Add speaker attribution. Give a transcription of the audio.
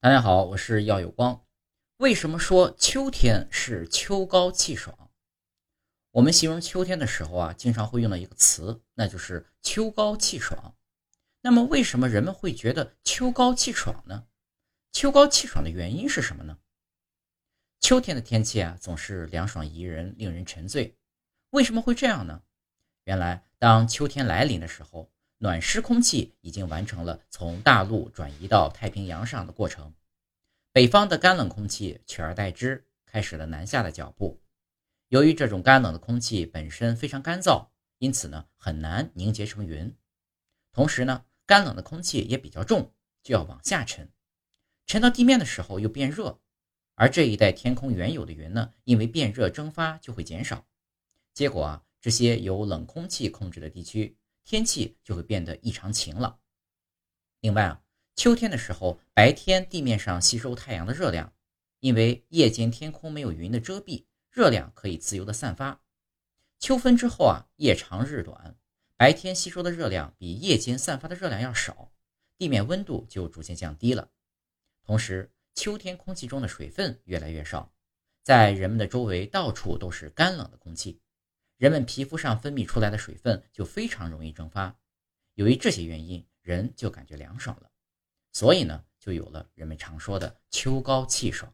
Speaker 1: 大家好，我是耀有光。为什么说秋天是秋高气爽？我们形容秋天的时候啊，经常会用到一个词，那就是秋高气爽。那么，为什么人们会觉得秋高气爽呢？秋高气爽的原因是什么呢？秋天的天气啊，总是凉爽宜人，令人沉醉。为什么会这样呢？原来，当秋天来临的时候，暖湿空气已经完成了从大陆转移到太平洋上的过程，北方的干冷空气取而代之，开始了南下的脚步。由于这种干冷的空气本身非常干燥，因此呢很难凝结成云。同时呢，干冷的空气也比较重，就要往下沉，沉到地面的时候又变热，而这一带天空原有的云呢，因为变热蒸发就会减少，结果啊，这些由冷空气控制的地区。天气就会变得异常晴朗。另外啊，秋天的时候，白天地面上吸收太阳的热量，因为夜间天空没有云的遮蔽，热量可以自由的散发。秋分之后啊，夜长日短，白天吸收的热量比夜间散发的热量要少，地面温度就逐渐降低了。同时，秋天空气中的水分越来越少，在人们的周围到处都是干冷的空气。人们皮肤上分泌出来的水分就非常容易蒸发，由于这些原因，人就感觉凉爽了，所以呢，就有了人们常说的秋高气爽。